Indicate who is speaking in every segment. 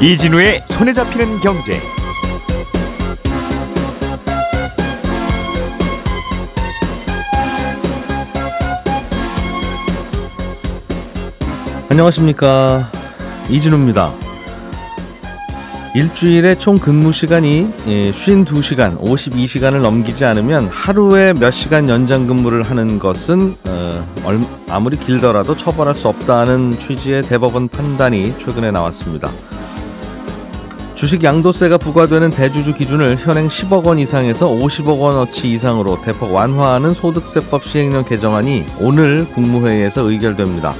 Speaker 1: 이진우의 손에 잡히는 경제.
Speaker 2: 안녕하십니까 이진우입니다. 일주일에 총 근무 시간이 52시간, 52시간을 넘기지 않으면 하루에 몇 시간 연장 근무를 하는 것은 어, 아무리 길더라도 처벌할 수 없다는 취지의 대법원 판단이 최근에 나왔습니다. 주식 양도세가 부과되는 대주주 기준을 현행 10억 원 이상에서 50억 원어치 이상으로 대폭 완화하는 소득세법 시행령 개정안이 오늘 국무회의에서 의결됩니다.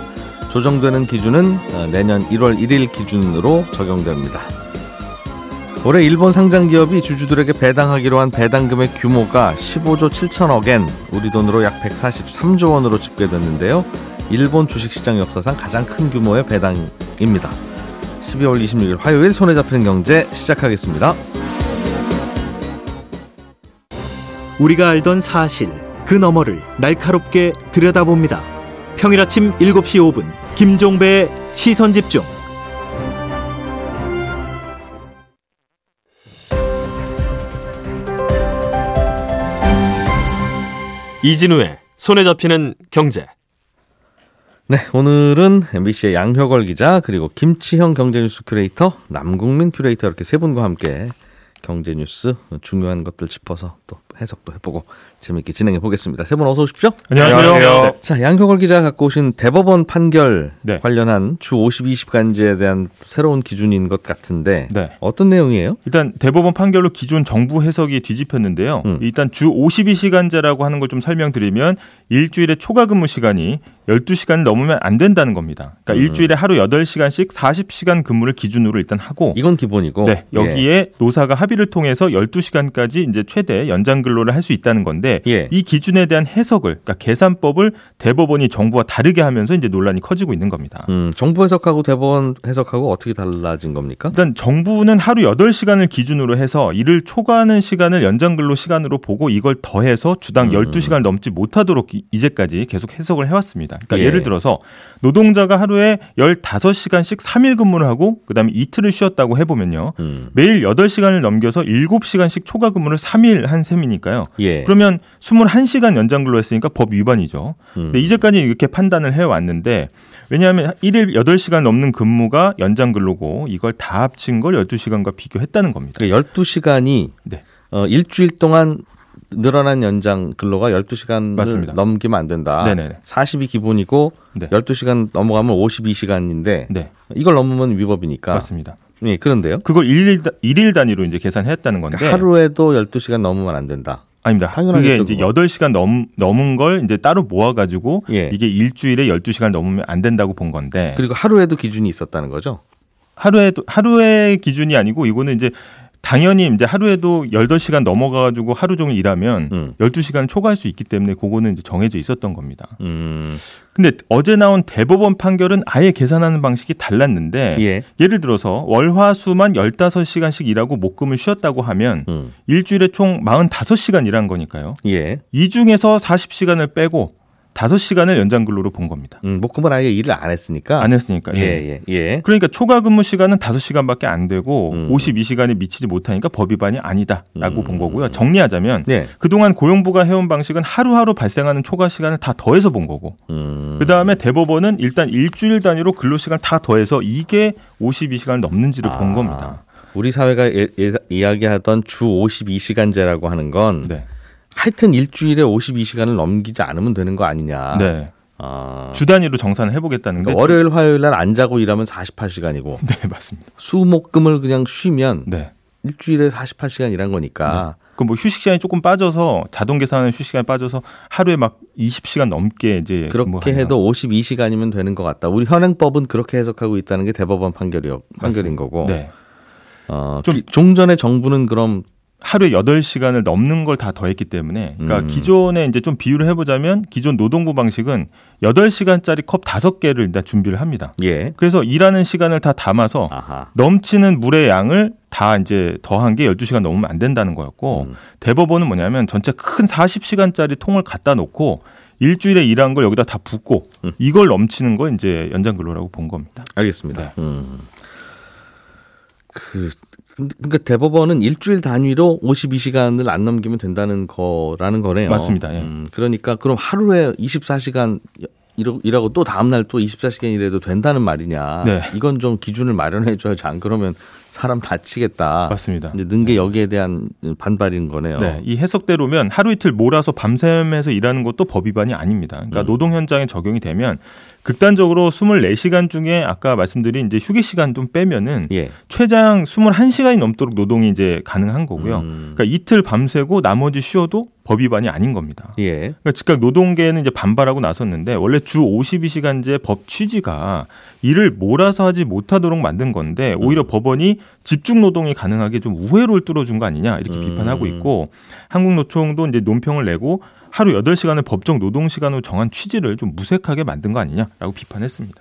Speaker 2: 조정되는 기준은 어, 내년 1월 1일 기준으로 적용됩니다. 올해 일본 상장 기업이 주주들에게 배당하기로 한 배당금의 규모가 15조 7천억엔, 우리 돈으로 약 143조 원으로 집계됐는데요. 일본 주식시장 역사상 가장 큰 규모의 배당입니다. 12월 26일 화요일 손에 잡히는 경제 시작하겠습니다.
Speaker 3: 우리가 알던 사실 그 너머를 날카롭게 들여다봅니다. 평일 아침 7시 5분 김종배의 시선 집중.
Speaker 4: 이진우의 손에 잡히는 경제.
Speaker 2: 네, 오늘은 MBC의 양효걸 기자 그리고 김치형 경제뉴스 큐레이터 남국민 큐레이터 이렇게 세 분과 함께 경제뉴스 중요한 것들 짚어서 또 해석도 해보고 재미있게 진행해 보겠습니다. 세 분 어서 오십시오.
Speaker 5: 안녕하세요.
Speaker 2: 네. 자, 양효걸 기자가 갖고 오신 대법원 판결
Speaker 5: 네.
Speaker 2: 관련한 주 52시간제에 대한 새로운 기준인 것 같은데
Speaker 5: 네.
Speaker 2: 어떤 내용이에요?
Speaker 5: 일단 대법원 판결로 기존 정부 해석이 뒤집혔는데요.
Speaker 2: 음.
Speaker 5: 일단 주 52시간제라고 하는 걸 좀 설명드리면 일주일에 초과 근무 시간이 12시간 넘으면 안 된다는 겁니다. 그러니까
Speaker 2: 음.
Speaker 5: 일주일에 하루 8시간씩 40시간 근무를 기준으로 일단 하고
Speaker 2: 이건 기본이고
Speaker 5: 네, 여기에
Speaker 2: 예.
Speaker 5: 노사가 합의를 통해서 12시간까지 이제 최대 연장 근로를 할 수 있다는 건데
Speaker 2: 예.
Speaker 5: 이 기준에 대한 해석을 그러니까 계산법을 대법원이 정부와 다르게 하면서 이제 논란이 커지고 있는 겁니다.
Speaker 2: 음, 정부 해석하고 대법원 해석하고 어떻게 달라진 겁니까?
Speaker 5: 일단 정부는 하루 8시간을 기준으로 해서 이를 초과하는 시간을 연장 근로 시간으로 보고 이걸 더해서 주당
Speaker 2: 음.
Speaker 5: 12시간 넘지 못하도록 이- 이제까지 계속 해석을 해 왔습니다. 그러니까
Speaker 2: 예.
Speaker 5: 예. 를 들어서 노동자가 하루에 15시간씩 3일 근무를 하고 그다음에 이틀을 쉬었다고 해 보면요.
Speaker 2: 음.
Speaker 5: 매일 8시간을 넘겨서 7시간씩 초과 근무를 3일 한 셈이니까 요.
Speaker 2: 예.
Speaker 5: 그러면 21시간 연장 근로 했으니까 법 위반이죠.
Speaker 2: 음.
Speaker 5: 근데 이제까지 이렇게 판단을 해왔는데 왜냐하면 1일 8시간 넘는 근무가 연장 근로고 이걸 다 합친 걸 12시간과 비교했다는 겁니다.
Speaker 2: 그러니까 12시간이
Speaker 5: 네.
Speaker 2: 어, 일주일 동안 늘어난 연장 근로가 12시간을
Speaker 5: 맞습니다.
Speaker 2: 넘기면 안 된다.
Speaker 5: 네네네.
Speaker 2: 40이 기본이고
Speaker 5: 네.
Speaker 2: 12시간 넘어가면 52시간인데
Speaker 5: 네.
Speaker 2: 이걸 넘으면 위법이니까.
Speaker 5: 맞습니다.
Speaker 2: 예, 그런데요.
Speaker 5: 그걸 일일, 다- 일일 단위로 이제 계산했다는 건데
Speaker 2: 그러니까 하루에도 12시간 넘으면 안 된다.
Speaker 5: 아닙니다. 그게 이제
Speaker 2: 그거.
Speaker 5: 8시간 넘, 넘은 걸 이제 따로 모아 가지고
Speaker 2: 예.
Speaker 5: 이게 일주일에 12시간 넘으면 안 된다고 본 건데
Speaker 2: 그리고 하루에도 기준이 있었다는 거죠.
Speaker 5: 하루에도 하루의 기준이 아니고 이거는 이제 당연히 이제 하루에도 18시간 넘어가 가지고 하루 종일 일하면
Speaker 2: 음.
Speaker 5: 12시간 초과할 수 있기 때문에 그거는 이제 정해져 있었던 겁니다.
Speaker 2: 음.
Speaker 5: 근데 어제 나온 대법원 판결은 아예 계산하는 방식이 달랐는데
Speaker 2: 예.
Speaker 5: 예를 들어서 월화수만 15시간씩 일하고 목금을 쉬었다고 하면
Speaker 2: 음.
Speaker 5: 일주일에 총 45시간 일한 거니까요.
Speaker 2: 예.
Speaker 5: 이 중에서 40시간을 빼고 5시간을 연장 근로로 본 겁니다.
Speaker 2: 음, 목금은 아예 일을 안 했으니까.
Speaker 5: 안 했으니까.
Speaker 2: 예,
Speaker 5: 예.
Speaker 2: 예, 예.
Speaker 5: 그러니까 초과 근무 시간은 5시간밖에 안 되고
Speaker 2: 음.
Speaker 5: 52시간에 미치지 못하니까 법 위반이 아니다라고
Speaker 2: 음.
Speaker 5: 본 거고요. 정리하자면
Speaker 2: 네.
Speaker 5: 그동안 고용부가 해온 방식은 하루하루 발생하는 초과 시간을 다 더해서 본 거고
Speaker 2: 음.
Speaker 5: 그다음에 대법원은 일단 일주일 단위로 근로 시간 다 더해서 이게 52시간을 넘는지를
Speaker 2: 아.
Speaker 5: 본 겁니다.
Speaker 2: 우리 사회가 예, 예, 이야기하던 주 52시간제라고 하는 건
Speaker 5: 네.
Speaker 2: 하여튼 일주일에 52시간을 넘기지 않으면 되는 거 아니냐.
Speaker 5: 네.
Speaker 2: 아,
Speaker 5: 주 단위로 정산을 해보겠다는데
Speaker 2: 그러니까 월요일 화요일 날 안 자고 일하면 48시간이고
Speaker 5: 네 맞습니다.
Speaker 2: 수 목 금을 그냥 쉬면
Speaker 5: 네.
Speaker 2: 일주일에 48시간 일한 거니까
Speaker 5: 그뭐 휴식 시간이 조금 빠져서 자동 계산하는 휴식 시간이 빠져서 하루에 막 20시간 넘게 이제
Speaker 2: 그렇게
Speaker 5: 근무하면
Speaker 2: 해도 52시간이면 되는 것 같다. 우리 현행법은 그렇게 해석하고 있다는 게 대법원 판결이요 판결인 거고.
Speaker 5: 네.
Speaker 2: 어,
Speaker 5: 좀-
Speaker 2: 기- 종전의 정부는 그럼
Speaker 5: 하루에 8시간을 넘는 걸 다 더했기 때문에 그러니까
Speaker 2: 음.
Speaker 5: 기존에 이제 좀 비유를 해보자면 기존 노동부 방식은 8시간짜리 컵 5개를 일단 준비를 합니다.
Speaker 2: 예.
Speaker 5: 그래서 일하는 시간을 다 담아서
Speaker 2: 아하.
Speaker 5: 넘치는 물의 양을 다 이제 더한 게 12시간 넘으면 안 된다는 거였고
Speaker 2: 음.
Speaker 5: 대법원은 뭐냐면 전체 큰 40시간짜리 통을 갖다 놓고 일주일에 일한 걸 여기다 다 붓고
Speaker 2: 음.
Speaker 5: 이걸 넘치는 걸 이제 연장 근로라고 본 겁니다.
Speaker 2: 알겠습니다.
Speaker 5: 네.
Speaker 2: 음. 그 그러니까 대법원은 일주일 단위로 52시간을 안 넘기면 된다는 거라는 거네요.
Speaker 5: 맞습니다. 예.
Speaker 2: 음, 그러니까 그럼 하루에 24시간 이러- 일하고 또 다음 날 또 24시간 일해도 된다는 말이냐?
Speaker 5: 네.
Speaker 2: 이건 좀 기준을 마련해 줘야지 안 그러면 사람 다치겠다.
Speaker 5: 맞습니다.
Speaker 2: 이제 는게 여기에 대한 반발인 거네요.
Speaker 5: 네, 이 해석대로면 하루 이틀 몰아서 밤샘해서 일하는 것도 법 위반이 아닙니다. 그러니까
Speaker 2: 음.
Speaker 5: 노동 현장에 적용이 되면 극단적으로 24시간 중에 아까 말씀드린 이제 휴게 시간 좀 빼면은
Speaker 2: 예.
Speaker 5: 최장 21시간이 넘도록 노동이 이제 가능한 거고요.
Speaker 2: 음.
Speaker 5: 그러니까 이틀 밤새고 나머지 쉬어도 법 위반이 아닌 겁니다.
Speaker 2: 예.
Speaker 5: 그러니까 즉각 노동계는 이제 반발하고 나섰는데 원래 주 52시간제 법 취지가 일을 몰아서 하지 못하도록 만든 건데 오히려 법원이 집중 노동이 가능하게 좀 우회로를 뚫어준 거 아니냐 이렇게
Speaker 2: 음.
Speaker 5: 비판하고 있고 한국노총도 이제 논평을 내고 하루 8시간을 법정 노동 시간으로 정한 취지를 좀 무색하게 만든 거 아니냐라고 비판했습니다.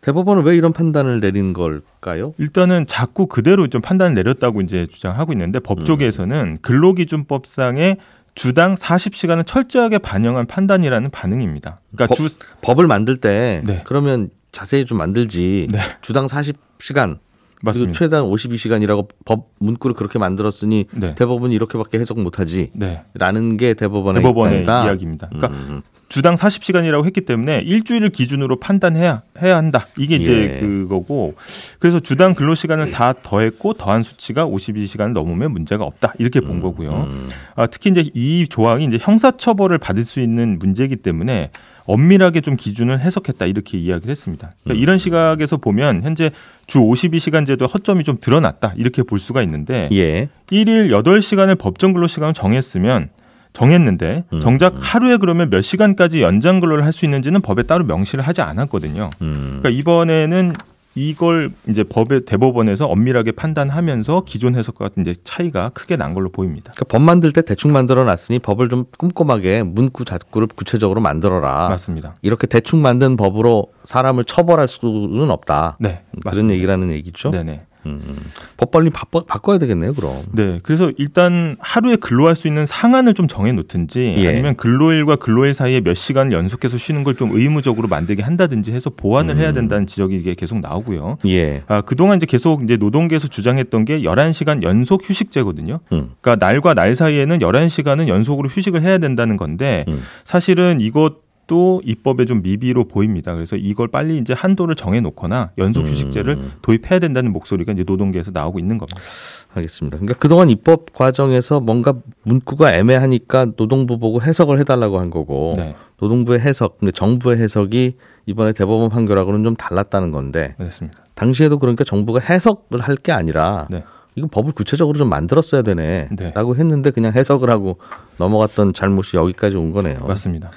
Speaker 2: 대법원은 왜 이런 판단을 내린 걸까요?
Speaker 5: 일단은 자꾸 그대로 좀 판단을 내렸다고 이제 주장하고 있는데 법 쪽에서는 근로기준법상의 주당 40시간을 철저하게 반영한 판단이라는 반응입니다. 그러니까
Speaker 2: 법-
Speaker 5: 주
Speaker 2: 법을 만들 때
Speaker 5: 네.
Speaker 2: 그러면 자세히 좀 만들지.
Speaker 5: 네.
Speaker 2: 주당 40시간 그리고
Speaker 5: 맞습니다.
Speaker 2: 최단 52시간이라고 법 문구를 그렇게 만들었으니
Speaker 5: 네.
Speaker 2: 대법원이 이렇게밖에 해석 못하지.
Speaker 5: 네.
Speaker 2: 라는 게 대법원의,
Speaker 5: 대법원의. 이야기입니다. 그러니까
Speaker 2: 음,
Speaker 5: 주당 40시간이라고 했기 때문에 일주일을 기준으로 판단해야 해야 한다. 이게 이제
Speaker 2: 예.
Speaker 5: 그거고 그래서 주당 근로 시간을 다 더했고 더한 수치가 52시간을 넘으면 문제가 없다. 이렇게 본 거고요.
Speaker 2: 음.
Speaker 5: 아, 특히 이제 이 조항이 이제 형사 처벌을 받을 수 있는 문제이기 때문에 엄밀하게 좀 기준을 해석했다 이렇게 이야기를 했습니다. 그러니까 이런 시각에서 보면 현재 주 52시간 제도 허점이 좀 드러났다 이렇게 볼 수가 있는데
Speaker 2: 예.
Speaker 5: 일일 8시간을 법정 근로 시간을 정했으면 정했는데
Speaker 2: 음,
Speaker 5: 정작 하루에 그러면 몇 시간까지 연장 근로를 할 수 있는지는 법에 따로 명시를 하지 않았거든요.
Speaker 2: 음.
Speaker 5: 그러니까 이번에는 이걸 이제 법의 대법원에서 엄밀하게 판단하면서 기존 해석과 이제 차이가 크게 난 걸로 보입니다.
Speaker 2: 그러니까 법 만들 때 대충 만들어 놨으니 법을 좀 꼼꼼하게 문구 자꾸를 구체적으로 만들어라.
Speaker 5: 맞습니다.
Speaker 2: 이렇게 대충 만든 법으로 사람을 처벌할 수는 없다.
Speaker 5: 네,
Speaker 2: 그런
Speaker 5: 맞습니다.
Speaker 2: 얘기라는 얘기죠.
Speaker 5: 네네.
Speaker 2: 음. 법 빨리 바꿔, 바꿔야 되겠네요, 그럼.
Speaker 5: 네, 그래서 일단 하루에 근로할 수 있는 상한을 좀 정해 놓든지
Speaker 2: 예.
Speaker 5: 아니면 근로일과 근로일 사이에 몇 시간 연속해서 쉬는 걸 좀 의무적으로 만들게 한다든지 해서 보완을
Speaker 2: 음.
Speaker 5: 해야 된다는 지적이 이게 계속 나오고요.
Speaker 2: 예.
Speaker 5: 아, 그동안 이제 계속 이제 노동계에서 주장했던 게 11시간 연속 휴식제거든요.
Speaker 2: 음.
Speaker 5: 그러니까 날과 날 사이에는 11시간은 연속으로 휴식을 해야 된다는 건데
Speaker 2: 음.
Speaker 5: 사실은 이것 도 입법에 좀 미비로 보입니다. 그래서 이걸 빨리 이제 한도를 정해 놓거나 연속
Speaker 2: 음.
Speaker 5: 휴식제를 도입해야 된다는 목소리가 이제 노동계에서 나오고 있는 겁니다.
Speaker 2: 알겠습니다. 그러니까 그동안 입법 과정에서 뭔가 문구가 애매하니까 노동부 보고 해석을 해달라고 한 거고
Speaker 5: 네.
Speaker 2: 노동부의 해석, 근데 정부의 해석이 이번에 대법원 판결하고는 좀 달랐다는 건데
Speaker 5: 그렇습니다.
Speaker 2: 당시에도 그러니까 정부가 해석을 할 게 아니라
Speaker 5: 네.
Speaker 2: 이거 법을 구체적으로 좀 만들었어야 되네.
Speaker 5: 네.
Speaker 2: 라고 했는데 그냥 해석을 하고 넘어갔던 잘못이 여기까지 온 거네요.
Speaker 5: 맞습니다.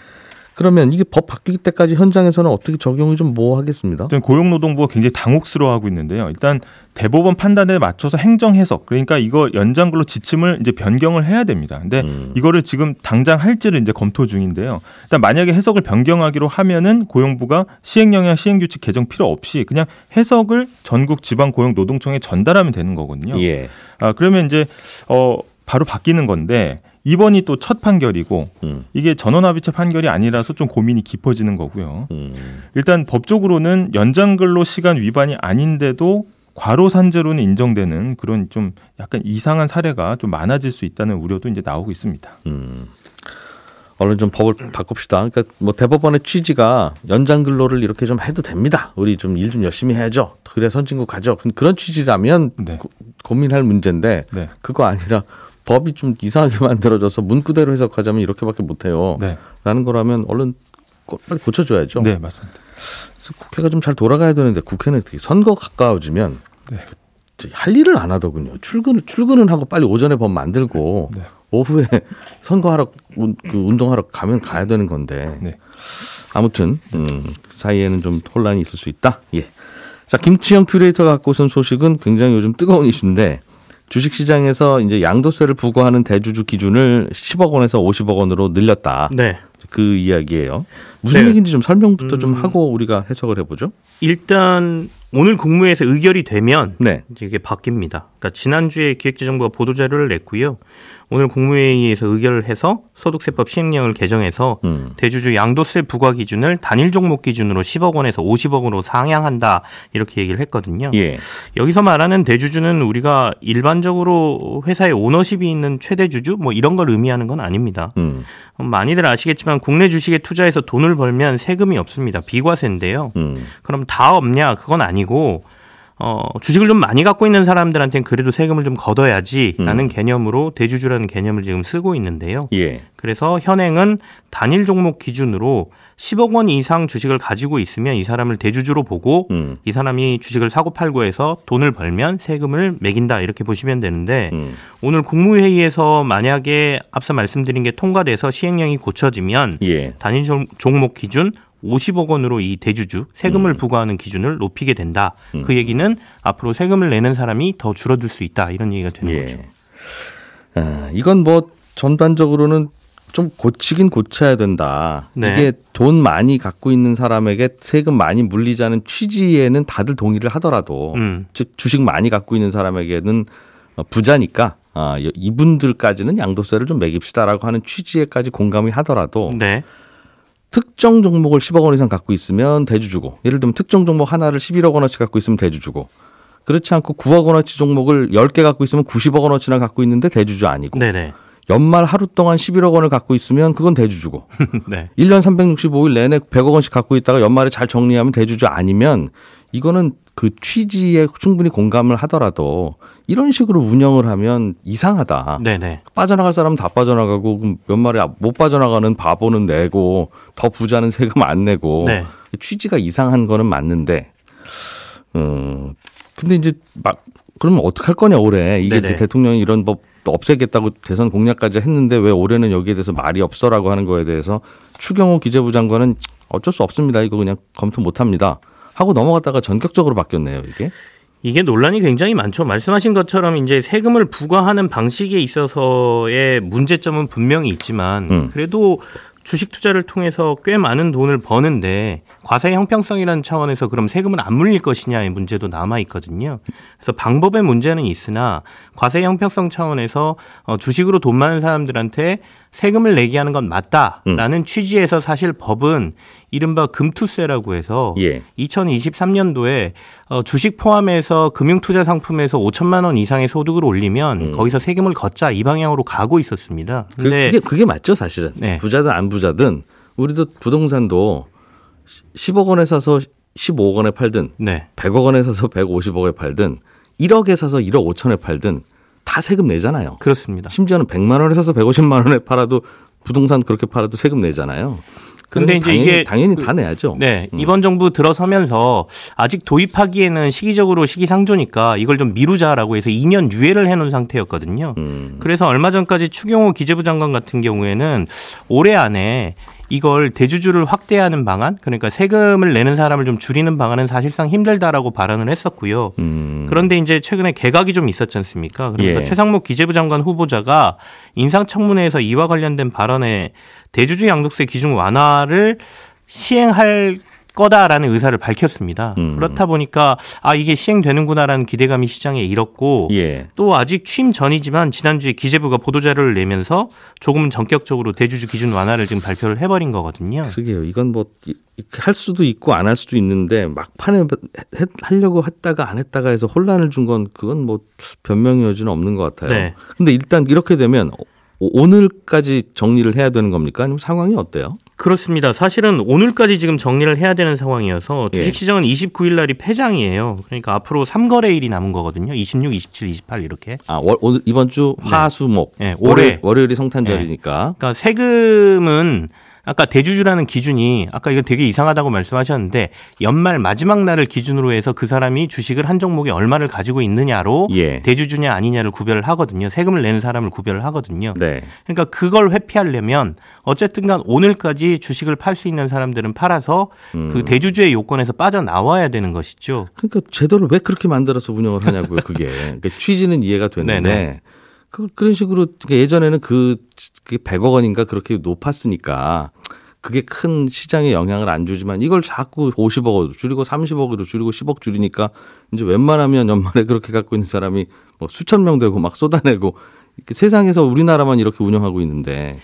Speaker 2: 그러면 이게 법 바뀔 때까지 현장에서는 어떻게 적용이 좀뭐 하겠습니다.
Speaker 5: 일단 고용노동부가 굉장히 당혹스러워하고 있는데요. 일단 대법원 판단에 맞춰서 행정 해석 그러니까 이거 연장근로 지침을 이제 변경을 해야 됩니다. 근데
Speaker 2: 음.
Speaker 5: 이거를 지금 당장 할지를 이제 검토 중인데요. 일단 만약에 해석을 변경하기로 하면은 고용부가 시행령이나 시행규칙 개정 필요 없이 그냥 해석을 전국 지방 고용 노동청에 전달하면 되는 거거든요.
Speaker 2: 예.
Speaker 5: 아 그러면 이제 어 바로 바뀌는 건데 이번이 또 첫 판결이고
Speaker 2: 음.
Speaker 5: 이게 전원합의체 판결이 아니라서 좀 고민이 깊어지는 거고요.
Speaker 2: 음.
Speaker 5: 일단 법적으로는 연장 근로 시간 위반이 아닌데도 과로 산재로는 인정되는 그런 좀 약간 이상한 사례가 좀 많아질 수 있다는 우려도 이제 나오고 있습니다.
Speaker 2: 음. 얼른 좀 법을 바꿉시다. 그러니까 뭐 대법원의 취지가 연장 근로를 이렇게 좀 해도 됩니다. 우리 좀 일좀 열심히 해야죠. 그래 선진국 가죠. 그런 취지라면
Speaker 5: 네.
Speaker 2: 고, 고민할 문제인데
Speaker 5: 네.
Speaker 2: 그거 아니라 법이 좀 이상하게 만들어져서 문구대로 해석하자면 이렇게밖에 못해요.
Speaker 5: 네.
Speaker 2: 라는 거라면 얼른 고- 빨리 고쳐줘야죠.
Speaker 5: 네, 맞습니다.
Speaker 2: 국회가 좀 잘 돌아가야 되는데 국회는 선거 가까워지면
Speaker 5: 네.
Speaker 2: 할 일을 안 하더군요. 출근 출근은 하고 빨리 오전에 법 만들고
Speaker 5: 네.
Speaker 2: 오후에 선거하러 운- 그 운동하러 가면 가야 되는 건데
Speaker 5: 네.
Speaker 2: 아무튼 음, 그 사이에는 좀 혼란이 있을 수 있다. 예. 자 김치형 큐레이터가 갖고 오신 소식은 굉장히 요즘 뜨거운 이슈인데 주식시장에서 이제 양도세를 부과하는 대주주 기준을 10억 원에서 50억 원으로 늘렸다.
Speaker 6: 네.
Speaker 2: 그 이야기예요. 무슨
Speaker 6: 네.
Speaker 2: 얘기인지 좀 설명부터 좀
Speaker 6: 음.
Speaker 2: 하고 우리가 해석을 해보죠.
Speaker 6: 일단 오늘 국무회에서 의결이 되면
Speaker 2: 네.
Speaker 6: 이게 바뀝니다. 그러니까 지난주에 기획재정부가 보도자료를 냈고요. 오늘 국무회의에서 의결을 해서 소득세법 시행령을 개정해서
Speaker 2: 음.
Speaker 6: 대주주 양도세 부과 기준을 단일 종목 기준으로 10억 원에서 50억 원으로 상향한다 이렇게 얘기를 했거든요.
Speaker 2: 예.
Speaker 6: 여기서 말하는 대주주는 우리가 일반적으로 회사의 오너십이 있는 최대 주주 뭐 이런 걸 의미하는 건 아닙니다.
Speaker 2: 음.
Speaker 6: 많이들 아시겠지만 국내 주식에 투자해서 돈을 벌면 세금이 없습니다. 비과세인데요.
Speaker 2: 음.
Speaker 6: 그럼 다 없냐? 그건 아니 고 어, 주식을 좀 많이 갖고 있는 사람들한테는 그래도 세금을 좀 걷어야지라는 개념으로 대주주라는 개념을 지금 쓰고 있는데요.
Speaker 2: 예.
Speaker 6: 그래서 현행은 단일 종목 기준으로 10억 원 이상 주식을 가지고 있으면 이 사람을 대주주로 보고
Speaker 2: 음.
Speaker 6: 이 사람이 주식을 사고 팔고 해서 돈을 벌면 세금을 매긴다 이렇게 보시면 되는데
Speaker 2: 음.
Speaker 6: 오늘 국무회의에서 만약에 앞서 말씀드린 게 통과돼서 시행령이 고쳐지면
Speaker 2: 예.
Speaker 6: 단일 종- 종목 기준 50억 원으로 이 대주주 세금을 부과하는 기준을 높이게 된다. 그 얘기는 앞으로 세금을 내는 사람이 더 줄어들 수 있다. 이런 얘기가 되는 거죠.
Speaker 2: 예. 아, 이건 뭐 전반적으로는 좀 고치긴 고쳐야 된다.
Speaker 6: 네.
Speaker 2: 이게 돈 많이 갖고 있는 사람에게 세금 많이 물리자는 취지에는 다들 동의를 하더라도
Speaker 6: 음.
Speaker 2: 즉 주식 많이 갖고 있는 사람에게는 어, 부자니까 아, 이- 이분들까지는 양도세를 좀 매깁시다라고 하는 취지에까지 공감이 하더라도
Speaker 6: 네.
Speaker 2: 특정 종목을 10억 원 이상 갖고 있으면 대주 주고 예를 들면 특정 종목 하나를 11억 원어치 갖고 있으면 대주 주고 그렇지 않고 9억 원어치 종목을 10개 갖고 있으면 90억 원어치나 갖고 있는데 대주주 아니고
Speaker 6: 네네.
Speaker 2: 연말 하루 동안 11억 원을 갖고 있으면 그건 대주주고
Speaker 6: 네.
Speaker 2: 1년 365일 내내 100억 원씩 갖고 있다가 연말에 잘 정리하면 대주주 아니면 이거는 그 취지에 충분히 공감을 하더라도 이런 식으로 운영을 하면 이상하다.
Speaker 6: 네네.
Speaker 2: 빠져나갈 사람은 다 빠져나가고 그럼 연말에 못 빠져나가는 바보는 내고 더 부자는 세금 안 내고
Speaker 6: 네.
Speaker 2: 취지가 이상한 거는 맞는데 음 근데 이제 막 그러면 어떡할 거냐 올해 이게
Speaker 6: 네네.
Speaker 2: 대통령이 이런 법 없애겠다고 대선 공약까지 했는데 왜 올해는 여기에 대해서 말이 없어라고 하는 거에 대해서 추경호 기재부 장관은 어쩔 수 없습니다 이거 그냥 검토 못 합니다 하고 넘어갔다가 전격적으로 바뀌었네요 이게
Speaker 6: 이게 논란이 굉장히 많죠. 말씀하신 것처럼 이제 세금을 부과하는 방식에 있어서의 문제점은 분명히 있지만
Speaker 2: 음.
Speaker 6: 그래도 주식 투자를 통해서 꽤 많은 돈을 버는데 과세 형평성이라는 차원에서 그럼 세금을 안 물릴 것이냐의 문제도 남아 있거든요. 그래서 방법의 문제는 있으나 과세 형평성 차원에서 어, 주식으로 돈 많은 사람들한테 세금을 내게 하는 건 맞다라는
Speaker 2: 음.
Speaker 6: 취지에서 사실 법은 이른바 금투세라고 해서
Speaker 2: 예.
Speaker 6: 2023년도에 어, 주식 포함해서 금융투자 상품에서 5천만 원 이상의 소득을 올리면 거기서 세금을 걷자 이 방향으로 가고 있었습니다.
Speaker 2: 그,
Speaker 6: 근데
Speaker 2: 게 그게 맞죠 사실은
Speaker 6: 네.
Speaker 2: 부자든 안 부자든 우리도 부동산도 10억 원에 사서 15억 원에 팔든
Speaker 6: 네.
Speaker 2: 100억 원에 사서 150억에 팔든 1억에 사서 1억 5천에 팔든 다 세금 내잖아요.
Speaker 6: 그렇습니다.
Speaker 2: 심지어는 100만 원에 사서 150만 원에 팔아도 부동산 그렇게 팔아도 세금 내잖아요.
Speaker 6: 근데 이제
Speaker 2: 당연히,
Speaker 6: 이게
Speaker 2: 당연히
Speaker 6: 그-
Speaker 2: 다 내야죠.
Speaker 6: 네. 이번 정부 들어서면서 아직 도입하기에는 시기적으로 시기상조니까 이걸 좀 미루자라고 해서 2년 유예를 해 놓은 상태였거든요.
Speaker 2: 음.
Speaker 6: 그래서 얼마 전까지 추경호 기재부 장관 같은 경우에는 올해 안에 이걸 대주주를 확대하는 방안, 그러니까 세금을 내는 사람을 좀 줄이는 방안은 사실상 힘들다라고 발언을 했었고요.
Speaker 2: 음.
Speaker 6: 그런데 이제 최근에 개각이 좀 있었지 않습니까? 그러니까
Speaker 2: 예.
Speaker 6: 최상목 기재부 장관 후보자가 인상청문회에서 이와 관련된 발언에 대주주 양도세 기준 완화를 시행할 거다라는 의사를 밝혔습니다.
Speaker 2: 음.
Speaker 6: 그렇다 보니까 아 이게 시행되는구나라는 기대감이 시장에 일었고
Speaker 2: 예.
Speaker 6: 또 아직 취임 전이지만 지난주에 기재부가 보도자료를 내면서 조금은 전격적으로 대주주 기준 완화를 지금 발표를 해버린 거거든요.
Speaker 2: 그러게요. 이건 뭐 할 수도 있고 안 할 수도 있는데 막판에 해- 하려고 했다가 안 했다가 해서 혼란을 준 건 그건 뭐 변명의 여지는 없는 것 같아요.
Speaker 6: 네.
Speaker 2: 근데 일단 이렇게 되면 오- 오늘까지 정리를 해야 되는 겁니까? 아니면 상황이 어때요?
Speaker 6: 그렇습니다. 사실은 오늘까지 지금 정리를 해야 되는 상황이어서
Speaker 2: 예.
Speaker 6: 주식시장은 29일 날이 폐장이에요. 그러니까 앞으로 3거래일이 남은 거거든요. 26, 27, 28 이렇게.
Speaker 2: 아, 월, 오늘 이번 주 화수목
Speaker 6: 네,
Speaker 2: 월요일,
Speaker 6: 올해.
Speaker 2: 월요일이 성탄절이니까
Speaker 6: 그러니까 세금은 아까 대주주라는 기준이 아까 이거 되게 이상하다고 말씀하셨는데 연말 마지막 날을 기준으로 해서 그 사람이 주식을 한 종목에 얼마를 가지고 있느냐로
Speaker 2: 예.
Speaker 6: 대주주냐 아니냐를 구별을 하거든요. 세금을 내는 사람을 구별을 하거든요.
Speaker 2: 네.
Speaker 6: 그러니까 그걸 회피하려면 어쨌든간 오늘까지 주식을 팔 수 있는 사람들은 팔아서
Speaker 2: 음.
Speaker 6: 그 대주주의 요건에서 빠져 나와야 되는 것이죠.
Speaker 2: 그러니까 제도를 왜 그렇게 만들어서 운영을 하냐고요. 그게 그러니까 취지는 이해가 되는데
Speaker 6: 네네.
Speaker 2: 그, 그런 식으로 그러니까 예전에는 그, 그 100억 원인가 그렇게 높았으니까 그게 큰 시장에 영향을 안 주지만 이걸 자꾸 50억으로 줄이고 30억으로 줄이고 10억 줄이니까 이제 웬만하면 연말에 그렇게 갖고 있는 사람이 뭐 수천 명 되고 막 쏟아내고 이렇게 세상에서 우리나라만 이렇게 운영하고 있는데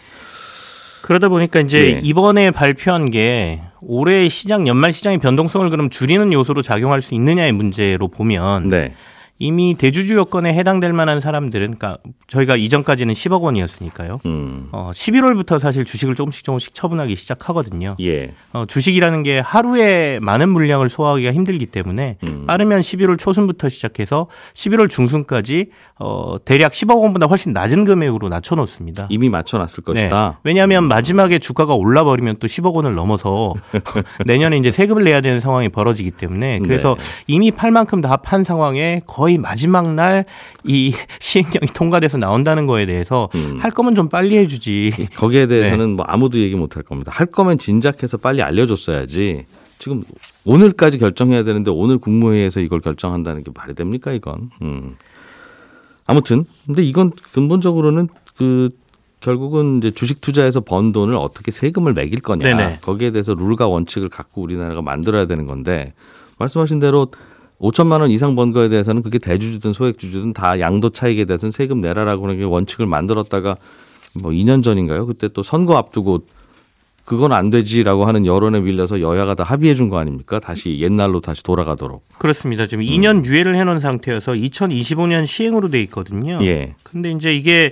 Speaker 6: 그러다 보니까 이제
Speaker 2: 예.
Speaker 6: 이번에 발표한 게 올해 시장 연말 시장의 변동성을 그럼 줄이는 요소로 작용할 수 있느냐의 문제로 보면
Speaker 2: 네.
Speaker 6: 이미 대주주 요건에 해당될 만한 사람들은 그러니까 저희가 이전까지는 10억 원이었으니까요.
Speaker 2: 음.
Speaker 6: 어, 11월부터 사실 주식을 조금씩 조금씩 처분하기 시작하거든요.
Speaker 2: 예.
Speaker 6: 어, 주식이라는 게 하루에 많은 물량을 소화하기가 힘들기 때문에
Speaker 2: 음.
Speaker 6: 빠르면 11월 초순부터 시작해서 11월 중순까지 어, 대략 10억 원보다 훨씬 낮은 금액으로 낮춰놓습니다.
Speaker 2: 이미 맞춰 놨을 것이다.
Speaker 6: 네. 왜냐하면 마지막에 주가가 올라버리면 또 10억 원을 넘어서 내년에 이제 세금을 내야 되는 상황이 벌어지기 때문에 그래서
Speaker 2: 네.
Speaker 6: 이미 팔 만큼 다 판 상황에 거의 마지막 날 이 시행령이 통과돼서 나온다는 거에 대해서
Speaker 2: 음.
Speaker 6: 할 거면 좀 빨리 해주지.
Speaker 2: 거기에
Speaker 6: 네.
Speaker 2: 대해서는 뭐 아무도 얘기 못 할 겁니다. 할 거면 진작해서 빨리 알려줬어야지. 지금 오늘까지 결정해야 되는데 오늘 국무회의에서 이걸 결정한다는 게 말이 됩니까 이건? 음. 아무튼 근데 이건 근본적으로는 그 결국은 이제 주식 투자에서 번 돈을 어떻게 세금을 매길 거냐
Speaker 6: 네네.
Speaker 2: 거기에 대해서 룰과 원칙을 갖고 우리나라가 만들어야 되는 건데 말씀하신 대로 5천만 원 이상 번 거에 대해서는 그게 대주주든 소액주주든 다 양도 차익에 대해서는 세금 내라라고 하는 게 원칙을 만들었다가 뭐 2년 전인가요? 그때 또 선거 앞두고 그건 안 되지라고 하는 여론에 밀려서 여야가 다 합의해 준 거 아닙니까? 다시 옛날로 다시 돌아가도록.
Speaker 6: 그렇습니다. 지금 2년 유예를 해 놓은 상태여서 2025년 시행으로 돼 있거든요.
Speaker 2: 예.
Speaker 6: 근데 이제 이게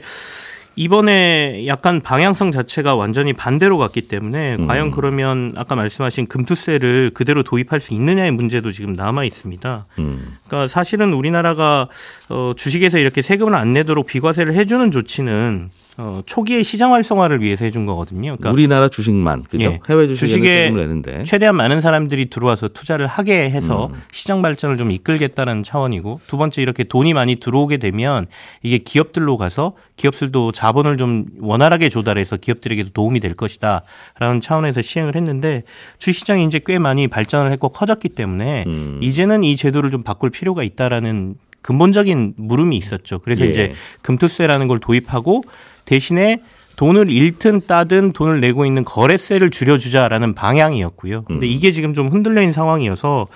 Speaker 6: 이번에 약간 방향성 자체가 완전히 반대로 갔기 때문에
Speaker 2: 음.
Speaker 6: 과연 그러면 아까 말씀하신 금투세를 그대로 도입할 수 있느냐의 문제도 지금 남아 있습니다.
Speaker 2: 음.
Speaker 6: 그러니까 사실은 우리나라가 어, 주식에서 이렇게 세금을 안 내도록 비과세를 해주는 조치는 어, 초기의 시장 활성화를 위해서 해준 거거든요. 그러니까
Speaker 2: 우리나라 주식만 그죠?
Speaker 6: 예.
Speaker 2: 해외 주식에 세금을 내는데.
Speaker 6: 최대한 많은 사람들이 들어와서 투자를 하게 해서
Speaker 2: 음.
Speaker 6: 시장 발전을 좀 이끌겠다는 차원이고 두 번째 이렇게 돈이 많이 들어오게 되면 이게 기업들로 가서 기업들도 자본을 좀 원활하게 조달해서 기업들에게도 도움이 될 것이다라는 차원에서 시행을 했는데 주시장이 이제 꽤 많이 발전을 했고 커졌기 때문에
Speaker 2: 음.
Speaker 6: 이제는 이 제도를 좀 바꿀 필요가 있다라는 근본적인 물음이 있었죠. 그래서
Speaker 2: 예.
Speaker 6: 이제 금투세라는 걸 도입하고 대신에 돈을 잃든 따든 돈을 내고 있는 거래세를 줄여주자라는 방향이었고요. 근데
Speaker 2: 음.
Speaker 6: 이게 지금 좀 흔들려 있는 상황이어서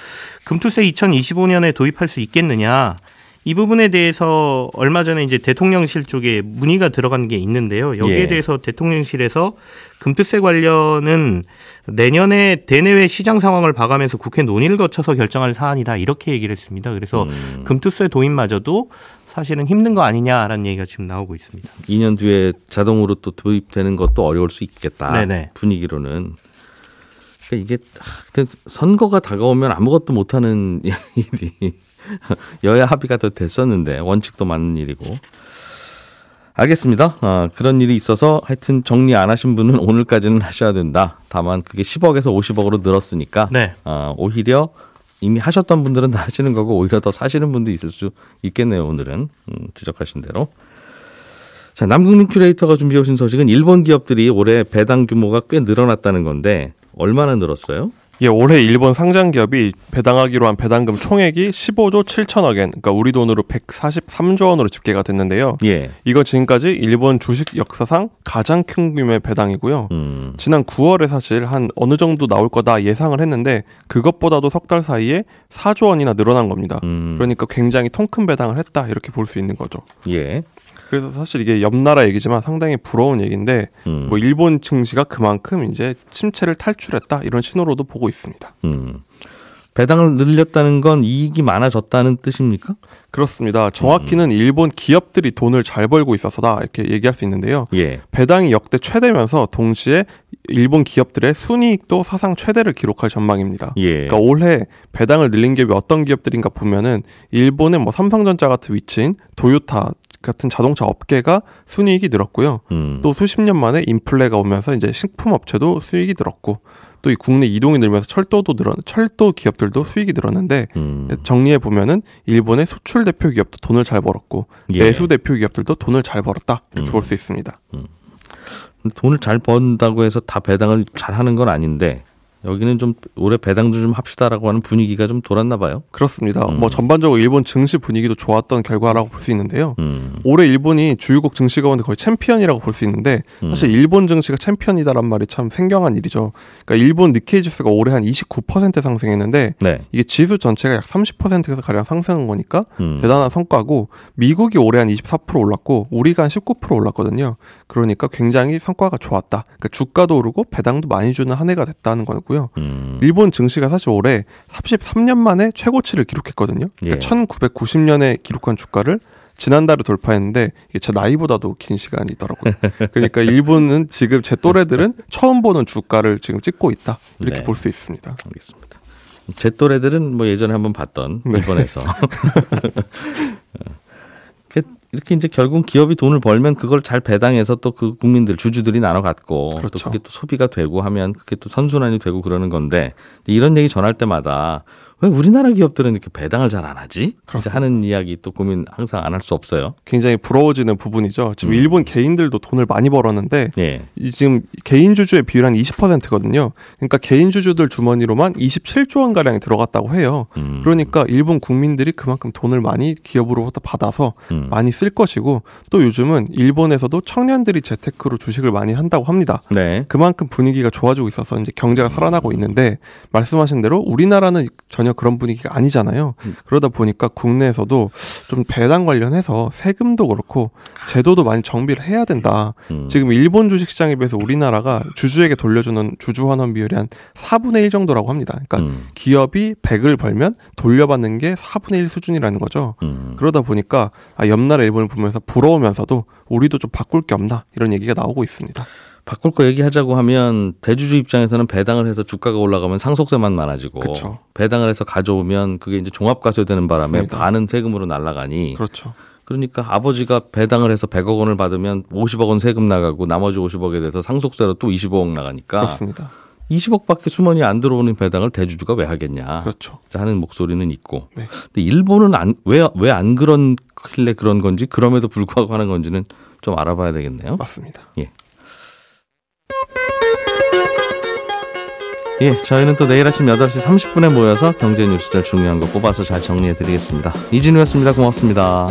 Speaker 6: 금투세 2025년에 도입할 수 있겠느냐. 이 부분에 대해서 얼마 전에 이제 대통령실 쪽에 문의가 들어간 게 있는데요. 여기에
Speaker 2: 예.
Speaker 6: 대해서 대통령실에서 금투세 관련은 내년에 대내외 시장 상황을 봐가면서 국회 논의를 거쳐서 결정할 사안이다 이렇게 얘기를 했습니다. 그래서
Speaker 2: 음.
Speaker 6: 금투세 도입마저도 사실은 힘든 거 아니냐라는 얘기가 지금 나오고 있습니다.
Speaker 2: 2년 뒤에 자동으로 또 도입되는 것도 어려울 수 있겠다.
Speaker 6: 네네.
Speaker 2: 분위기로는. 그러니까 이게 선거가 다가오면 아무것도 못하는 일이 여야 합의가 더 됐었는데 원칙도 맞는 일이고. 알겠습니다. 아, 그런 일이 있어서 하여튼 정리 안 하신 분은 오늘까지는 하셔야 된다. 다만 그게 10억에서 50억으로 늘었으니까
Speaker 6: 네.
Speaker 2: 아, 오히려 이미 하셨던 분들은 다 하시는 거고 오히려 더 사시는 분도 있을 수 있겠네요. 오늘은 음, 지적하신 대로. 자, 남국민 큐레이터가 준비해 오신 소식은 일본 기업들이 올해 배당 규모가 꽤 늘어났다는 건데 얼마나 늘었어요?
Speaker 7: 예, 올해 일본 상장 기업이 배당하기로 한 배당금 총액이 15조 7천억 엔, 그러니까 우리 돈으로 143조 원으로 집계가 됐는데요.
Speaker 2: 예.
Speaker 7: 이거 지금까지 일본 주식 역사상 가장 큰 규모의 배당이고요.
Speaker 2: 음.
Speaker 7: 지난 9월에 사실 한 어느 정도 나올 거다 예상을 했는데 그것보다도 석 달 사이에 4조 원이나 늘어난 겁니다.
Speaker 2: 음.
Speaker 7: 그러니까 굉장히 통큰 배당을 했다 이렇게 볼 수 있는 거죠.
Speaker 2: 예.
Speaker 7: 그래서 사실 이게 옆 나라 얘기지만 상당히 부러운 얘기인데
Speaker 2: 음.
Speaker 7: 뭐 일본 증시가 그만큼 이제 침체를 탈출했다 이런 신호로도 보고 있습니다.
Speaker 2: 음. 배당을 늘렸다는 건 이익이 많아졌다는 뜻입니까?
Speaker 7: 그렇습니다. 정확히는 일본 기업들이 돈을 잘 벌고 있어서다 이렇게 얘기할 수 있는데요.
Speaker 2: 예.
Speaker 7: 배당이 역대 최대면서 동시에 일본 기업들의 순이익도 사상 최대를 기록할 전망입니다.
Speaker 2: 예.
Speaker 7: 그러니까 올해 배당을 늘린 기업이 어떤 기업들인가 보면은 일본의 뭐 삼성전자 같은 위치인 도요타 같은 자동차 업계가 순이익이 늘었고요.
Speaker 2: 음.
Speaker 7: 또 수십 년 만에 인플레가 오면서 이제 식품 업체도 수익이 늘었고 또 이 국내 이동이 늘면서 철도도 늘어 철도 기업들도 수익이 늘었는데
Speaker 2: 음.
Speaker 7: 정리해 보면은 일본의 수출 대표 기업도 돈을 잘 벌었고
Speaker 2: 예.
Speaker 7: 내수 대표 기업들도 돈을 잘 벌었다 이렇게
Speaker 2: 음.
Speaker 7: 볼수 있습니다.
Speaker 2: 돈을 잘 번다고 해서 다 배당을 잘 하는 건 아닌데 여기는 좀 올해 배당도 좀 합시다라고 하는 분위기가 좀 돌았나 봐요.
Speaker 7: 그렇습니다.
Speaker 2: 음.
Speaker 7: 뭐 전반적으로 일본 증시 분위기도 좋았던 결과라고 볼 수 있는데요.
Speaker 2: 음.
Speaker 7: 올해 일본이 주요국 증시 가운데 거의 챔피언이라고 볼 수 있는데
Speaker 2: 음.
Speaker 7: 사실 일본 증시가 챔피언이다란 말이 참 생경한 일이죠. 그러니까 일본 니케이 지수가 올해 한 29% 상승했는데
Speaker 2: 네.
Speaker 7: 이게 지수 전체가 약 30%에서 가량 상승한 거니까
Speaker 2: 음.
Speaker 7: 대단한 성과고 미국이 올해 한 24% 올랐고 우리가 한 19% 올랐거든요. 그러니까 굉장히 성과가 좋았다. 그러니까 주가도 오르고 배당도 많이 주는 한 해가 됐다는 거고 요.
Speaker 2: 음.
Speaker 7: 일본 증시가 사실 올해 33년 만에 최고치를 기록했거든요.
Speaker 2: 예.
Speaker 7: 그러니까 1990년에 기록한 주가를 지난달에 돌파했는데 이게 제 나이보다도 긴 시간이더라고요. 그러니까 일본은 지금 제 또래들은 처음 보는 주가를 지금 찍고 있다 이렇게
Speaker 2: 네.
Speaker 7: 볼수 있습니다.
Speaker 2: 알겠습니다. 제 또래들은 뭐 예전에 한번 봤던
Speaker 7: 네.
Speaker 2: 일본에서 이렇게- 이렇게 이제 결국 기업이 돈을 벌면 그걸 잘 배당해서 또 그 국민들 주주들이 나눠 갖고 또
Speaker 7: 그렇죠.
Speaker 2: 그게 또 소비가 되고 하면 그게 또 선순환이 되고 그러는 건데 이런 얘기 전할 때마다 왜 우리나라 기업들은 이렇게 배당을 잘 안 하지?
Speaker 7: 그렇습니다.
Speaker 2: 하는 이야기 또 고민 항상 안 할 수 없어요.
Speaker 7: 굉장히 부러워지는 부분이죠. 지금
Speaker 2: 음.
Speaker 7: 일본 개인들도 돈을 많이 벌었는데
Speaker 2: 예.
Speaker 7: 이 지금 개인 주주의 비율 한 20%거든요. 그러니까 개인 주주들 주머니로만 27조 원 가량이 들어갔다고 해요.
Speaker 2: 음.
Speaker 7: 그러니까 일본 국민들이 그만큼 돈을 많이 기업으로부터 받아서
Speaker 2: 음.
Speaker 7: 많이 쓸 것이고 또 요즘은 일본에서도 청년들이 재테크로 주식을 많이 한다고 합니다.
Speaker 2: 네.
Speaker 7: 그만큼 분위기가 좋아지고 있어서 이제 경제가 살아나고 있는데 말씀하신 대로 우리나라는 전혀 그런 분위기가 아니잖아요. 그러다 보니까 국내에서도 좀 배당 관련해서 세금도 그렇고 제도도 많이 정비를 해야 된다.
Speaker 2: 음.
Speaker 7: 지금 일본 주식 시장에 비해서 우리나라가 주주에게 돌려주는 주주 환원 비율이 한 4분의 1 정도라고 합니다. 그러니까
Speaker 2: 음.
Speaker 7: 기업이 100을 벌면 돌려받는 게 4분의 1 수준이라는 거죠.
Speaker 2: 음.
Speaker 7: 그러다 보니까 아, 옆나라 일본을 보면서 부러우면서도 우리도 좀 바꿀 게 없나 이런 얘기가 나오고 있습니다.
Speaker 2: 바꿀 거 얘기하자고 하면 대주주 입장에서는 배당을 해서 주가가 올라가면 상속세만 많아지고
Speaker 7: 그쵸.
Speaker 2: 배당을 해서 가져오면 그게 이제 종합과세 되는 바람에
Speaker 7: 맞습니다.
Speaker 2: 반은 세금으로 날아가니
Speaker 7: 그렇죠.
Speaker 2: 그러니까 아버지가 배당을 해서 100억 원을 받으면 50억 원 세금 나가고 나머지 50억에 대해서 상속세로 또 25억 나가니까
Speaker 7: 그렇습니다.
Speaker 2: 20억밖에 수mon이 안 들어오는 배당을 대주주가 왜 하겠냐
Speaker 7: 그렇죠.
Speaker 2: 하는 목소리는 있고
Speaker 7: 네.
Speaker 2: 근데 일본은 왜왜 안 그런 길래 그런 건지 그럼에도 불구하고 하는 건지는 좀 알아봐야 되겠네요.
Speaker 7: 맞습니다.
Speaker 2: 예, 저희는 또 내일 아침 8시 30분에 모여서 경제 뉴스들 중요한 거 뽑아서 잘 정리해 드리겠습니다. 이진우였습니다. 고맙습니다.